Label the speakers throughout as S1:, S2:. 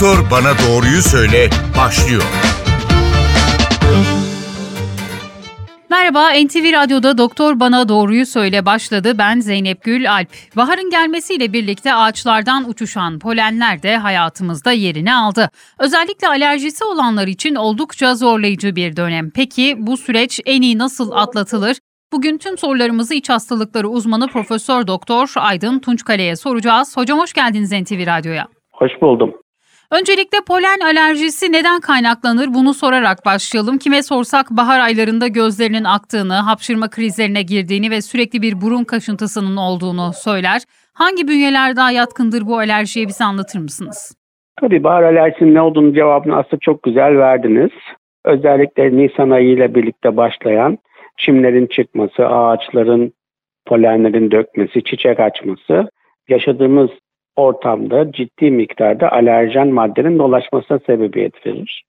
S1: Doktor Bana Doğruyu Söyle başlıyor.
S2: Merhaba, NTV Radyo'da Doktor Bana Doğruyu Söyle başladı. Ben Zeynep Gül Alp. Baharın gelmesiyle birlikte ağaçlardan uçuşan polenler de hayatımızda yerini aldı. Özellikle alerjisi olanlar için oldukça zorlayıcı bir dönem. Peki bu süreç en iyi nasıl atlatılır? Bugün tüm sorularımızı iç hastalıkları uzmanı Profesör Doktor Aydın Tunçkale'ye soracağız. Hocam hoş geldiniz NTV Radyo'ya.
S3: Hoş buldum.
S2: Öncelikle polen alerjisi neden kaynaklanır bunu sorarak başlayalım. Kime sorsak bahar aylarında gözlerinin aktığını, hapşırma krizlerine girdiğini ve sürekli bir burun kaşıntısının olduğunu söyler. Hangi bünyeler daha yatkındır bu alerjiye bize anlatır mısınız?
S3: Tabii bahar alerjisinin ne olduğunu cevabını aslında çok güzel verdiniz. Özellikle Nisan ayı ile birlikte başlayan çimlerin çıkması, ağaçların polenlerin dökmesi, çiçek açması yaşadığımız ortamda ciddi miktarda alerjen maddenin dolaşmasına sebebiyet verir.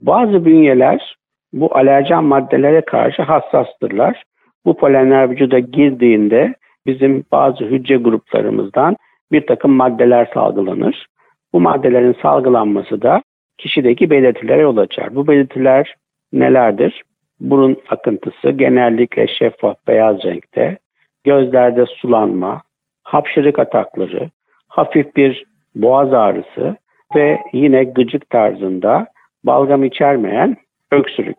S3: Bazı bünyeler bu alerjen maddelere karşı hassastırlar. Bu polenler vücuda girdiğinde bizim bazı hücre gruplarımızdan bir takım maddeler salgılanır. Bu maddelerin salgılanması da kişideki belirtilere yol açar. Bu belirtiler nelerdir? Burun akıntısı genellikle şeffaf beyaz renkte, gözlerde sulanma, hapşırık atakları, hafif bir boğaz ağrısı ve yine gıcık tarzında balgam içermeyen öksürük.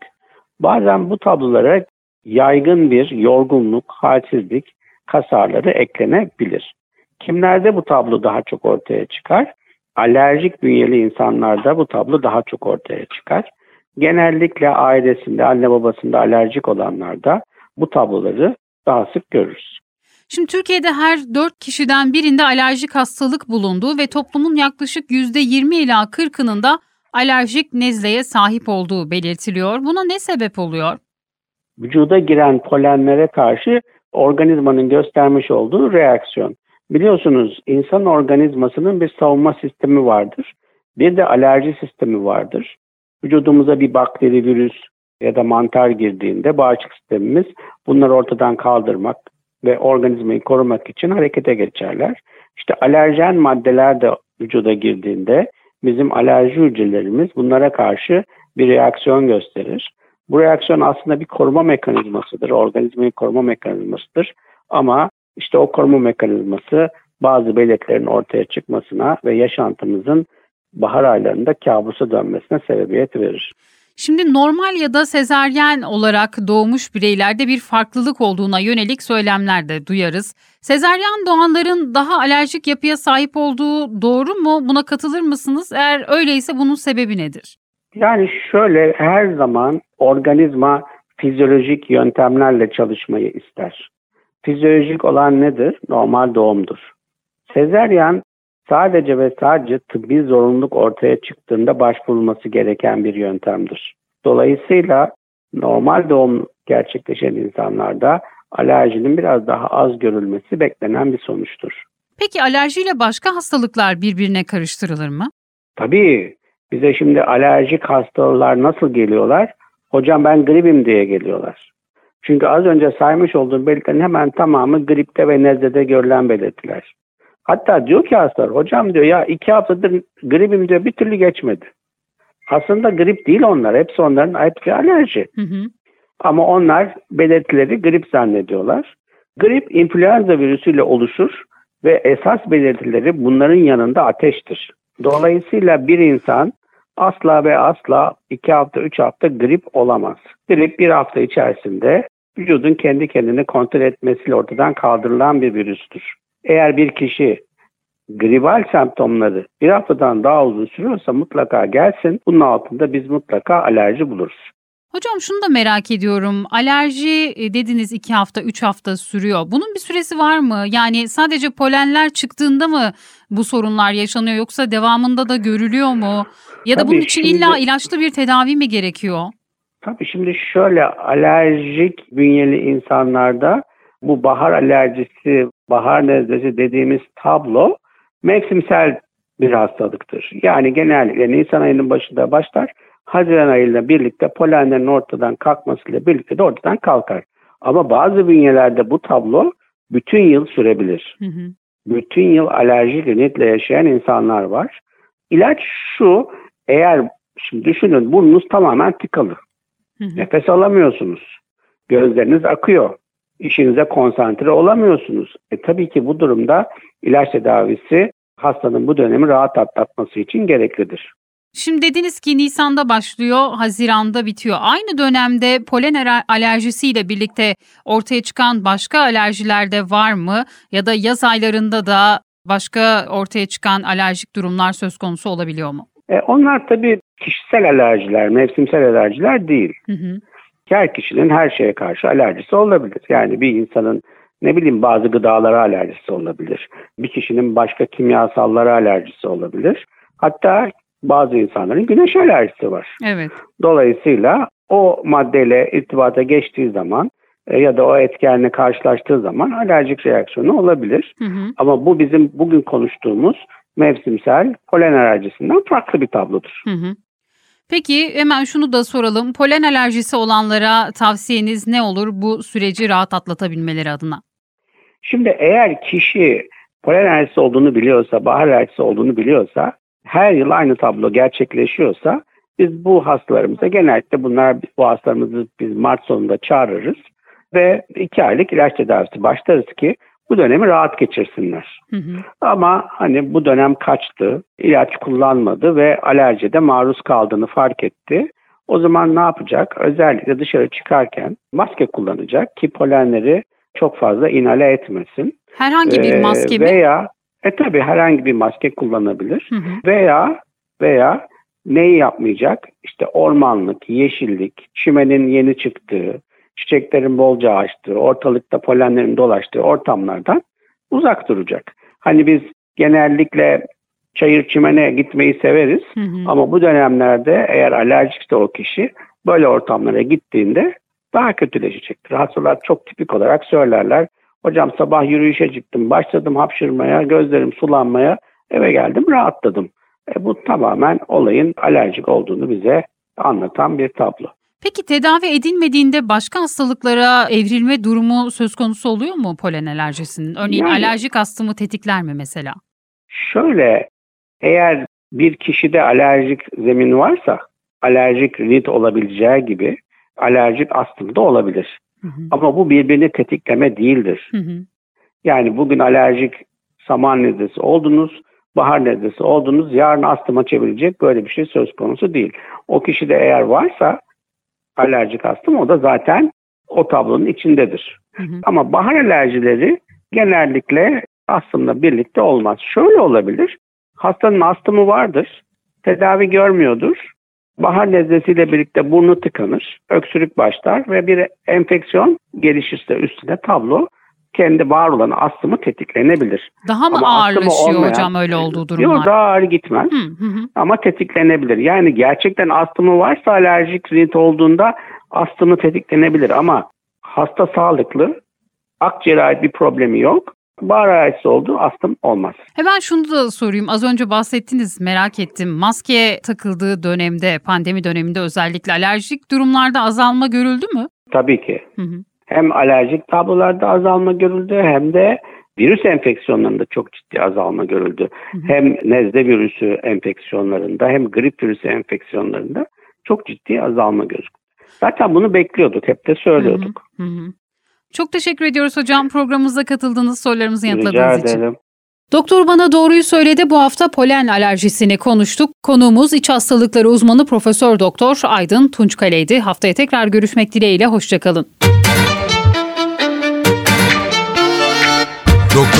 S3: Bazen bu tablolara yaygın bir yorgunluk, halsizlik, kas ağrıları eklenebilir. Kimlerde bu tablo daha çok ortaya çıkar? Alerjik bünyeli insanlarda bu tablo daha çok ortaya çıkar. Genellikle ailesinde, anne babasında alerjik olanlarda bu tabloları daha sık görürüz.
S2: Şimdi Türkiye'de her 4 kişiden birinde alerjik hastalık bulunduğu ve toplumun yaklaşık %20 ila 40'ının da alerjik nezleye sahip olduğu belirtiliyor. Buna ne sebep oluyor?
S3: Vücuda giren polenlere karşı organizmanın göstermiş olduğu reaksiyon. Biliyorsunuz insan organizmasının bir savunma sistemi vardır. Bir de alerji sistemi vardır. Vücudumuza bir bakteri, virüs ya da mantar girdiğinde bağışıklık sistemimiz bunları ortadan kaldırmak, ve organizmayı korumak için harekete geçerler. İşte alerjen maddeler de vücuda girdiğinde bizim alerji hücrelerimiz bunlara karşı bir reaksiyon gösterir. Bu reaksiyon aslında bir koruma mekanizmasıdır, organizmayı koruma mekanizmasıdır. Ama işte o koruma mekanizması bazı belirtilerin ortaya çıkmasına ve yaşantımızın bahar aylarında kabusa dönmesine sebebiyet verir.
S2: Şimdi normal ya da sezaryen olarak doğmuş bireylerde bir farklılık olduğuna yönelik söylemler de duyarız. Sezaryen doğanların daha alerjik yapıya sahip olduğu doğru mu? Buna katılır mısınız? Eğer öyleyse bunun sebebi nedir?
S3: Yani şöyle her zaman organizma fizyolojik yöntemlerle çalışmayı ister. Fizyolojik olan nedir? Normal doğumdur. Sezaryen sadece ve sadece tıbbi zorunluluk ortaya çıktığında başvurulması gereken bir yöntemdir. Dolayısıyla normal doğum gerçekleşen insanlarda alerjinin biraz daha az görülmesi beklenen bir sonuçtur.
S2: Peki alerjiyle başka hastalıklar birbirine karıştırılır mı?
S3: Tabii. Bize şimdi alerjik hastalar nasıl geliyorlar? Hocam ben gripim diye geliyorlar. Çünkü az önce saymış olduğum belirtilerin hemen tamamı gripte ve nezlede görülen belirtiler. Hatta diyor ki hastalar hocam diyor ya iki haftadır gripim diyor bir türlü geçmedi. Aslında grip değil onlar. Hepsi onların hepsi alerji. Hı hı. Ama onlar belirtileri grip zannediyorlar. Grip influenza virüsüyle oluşur ve esas belirtileri bunların yanında ateştir. Dolayısıyla bir insan asla ve asla iki hafta, üç hafta grip olamaz. Grip bir hafta içerisinde vücudun kendi kendini kontrol etmesiyle ortadan kaldırılan bir virüstür. Eğer bir kişi gribal semptomları bir haftadan daha uzun sürüyorsa mutlaka gelsin. Bunun altında biz mutlaka alerji buluruz.
S2: Hocam şunu da merak ediyorum. Alerji e, dediniz iki hafta, üç hafta sürüyor. Bunun bir süresi var mı? Yani sadece polenler çıktığında mı bu sorunlar yaşanıyor yoksa devamında da görülüyor mu? Ya da Tabii bunun için şimdi, illa ilaçlı bir tedavi mi gerekiyor?
S3: Tabii şimdi şöyle alerjik bünyeli insanlarda bu bahar alerjisi, bahar nezlesi dediğimiz tablo mevsimsel bir hastalıktır. Yani genellikle Nisan ayının başında başlar, Haziran ayıyla birlikte polenlerin ortadan kalkmasıyla birlikte de ortadan kalkar. Ama bazı bünyelerde bu tablo bütün yıl sürebilir. Hı hı. Bütün yıl alerjik rinitle yaşayan insanlar var. İlaç şu eğer şimdi düşünün burnunuz tamamen tıkalı.
S2: Hı hı.
S3: Nefes alamıyorsunuz. Gözleriniz akıyor. İşinize konsantre olamıyorsunuz. E tabii ki bu durumda ilaç tedavisi hastanın bu dönemi rahat atlatması için gereklidir.
S2: Şimdi dediniz ki Nisan'da başlıyor, Haziran'da bitiyor. Aynı dönemde polen alerjisiyle birlikte ortaya çıkan başka alerjiler de var mı? Ya da yaz aylarında da başka ortaya çıkan alerjik durumlar söz konusu olabiliyor mu?
S3: E onlar tabii kişisel alerjiler, mevsimsel alerjiler değil.
S2: Hı hı.
S3: Her kişinin her şeye karşı alerjisi olabilir. Yani bir insanın ne bileyim bazı gıdalara alerjisi olabilir. Bir kişinin başka kimyasallara alerjisi olabilir. Hatta bazı insanların güneş alerjisi var.
S2: Evet.
S3: Dolayısıyla o maddeyle irtibata geçtiği zaman e, ya da o etkenle karşılaştığı zaman alerjik reaksiyonu olabilir.
S2: Hı hı.
S3: Ama bu bizim bugün konuştuğumuz mevsimsel polen alerjisinden farklı bir tablodur.
S2: Hı hı. Peki hemen şunu da soralım. Polen alerjisi olanlara tavsiyeniz ne olur bu süreci rahat atlatabilmeleri adına?
S3: Şimdi eğer kişi polen alerjisi olduğunu biliyorsa, bahar alerjisi olduğunu biliyorsa, her yıl aynı tablo gerçekleşiyorsa biz bu hastalarımıza genellikle bunlar bu hastalarımızı biz Mart sonunda çağırırız ve iki aylık ilaç tedavisi başlarız ki bu dönemi rahat geçirsinler.
S2: Hı hı.
S3: Ama hani bu dönem kaçtı, ilaç kullanmadı ve alerjide maruz kaldığını fark etti. O zaman ne yapacak? Özellikle dışarı çıkarken maske kullanacak ki polenleri çok fazla inhale etmesin.
S2: Herhangi bir
S3: Ee,
S2: maske mi?
S3: Veya e tabi herhangi bir maske kullanabilir.
S2: Hı hı.
S3: Veya veya neyi yapmayacak? İşte ormanlık, yeşillik, çimenin yeni çıktığı, çiçeklerin bolca açtığı, ortalıkta polenlerin dolaştığı ortamlardan uzak duracak. Hani biz genellikle çayır çimene gitmeyi severiz
S2: Hı hı.
S3: ama bu dönemlerde eğer alerjikse o kişi böyle ortamlara gittiğinde daha kötüleşecektir. Hastalar çok tipik olarak söylerler. Hocam sabah yürüyüşe çıktım, başladım hapşırmaya, gözlerim sulanmaya, eve geldim rahatladım. E, bu tamamen olayın alerjik olduğunu bize anlatan bir tablo.
S2: Peki tedavi edilmediğinde başka hastalıklara evrilme durumu söz konusu oluyor mu polen alerjisinin? Örneğin
S3: Yani-
S2: alerjik astımı tetikler mi mesela?
S3: Şöyle eğer bir kişide alerjik zemin varsa alerjik rinit olabileceği gibi alerjik astım da olabilir.
S2: Hı hı.
S3: Ama bu birbirini tetikleme değildir.
S2: Hı hı.
S3: Yani bugün alerjik saman nezlesi oldunuz, bahar nezlesi oldunuz, yarın astıma çevirecek böyle bir şey söz konusu değil. O kişide eğer varsa alerjik astım o da zaten o tablonun içindedir.
S2: Hı hı.
S3: Ama bahar alerjileri genellikle astımla birlikte olmaz. Şöyle olabilir. Hastanın astımı vardır. Tedavi görmüyordur. Bahar nezlesiyle birlikte burnu tıkanır. Öksürük başlar ve bir enfeksiyon gelişirse üstüne tablo kendi var olan astımı tetiklenebilir.
S2: Daha mı
S3: Ama
S2: ağırlaşıyor
S3: olmayan-
S2: hocam öyle olduğu
S3: Yok
S2: durumlar?
S3: daha ağır gitmez
S2: Hı hı
S3: ama tetiklenebilir. Yani gerçekten astımı varsa alerjik rinit olduğunda astımı tetiklenebilir ama hasta sağlıklı, akciğere ait bir problemi yok. Bahar alerjisi oldu astım olmaz.
S2: Hemen şunu da sorayım. Az önce bahsettiniz merak ettim. Maske takıldığı dönemde, pandemi döneminde özellikle alerjik durumlarda azalma görüldü mü?
S3: Tabii ki.
S2: Hı hı.
S3: Hem alerjik tablolarda azalma görüldü hem de virüs enfeksiyonlarında çok ciddi azalma görüldü.
S2: Hı hı.
S3: Hem nezle virüsü enfeksiyonlarında hem grip virüsü enfeksiyonlarında çok ciddi azalma gözüktü. Zaten bunu bekliyorduk, hep de söylüyorduk.
S2: Hı hı. Çok teşekkür ediyoruz hocam programımıza katıldığınız sorularımızı
S3: Rica
S2: yanıtladığınız için.
S3: ederim.
S2: Doktor bana doğruyu söyledi. Bu hafta polen alerjisini konuştuk. Konuğumuz iç hastalıkları uzmanı Profesör Doktor Aydın Tunçkale'ydi. Haftaya tekrar görüşmek dileğiyle. Hoşçakalın.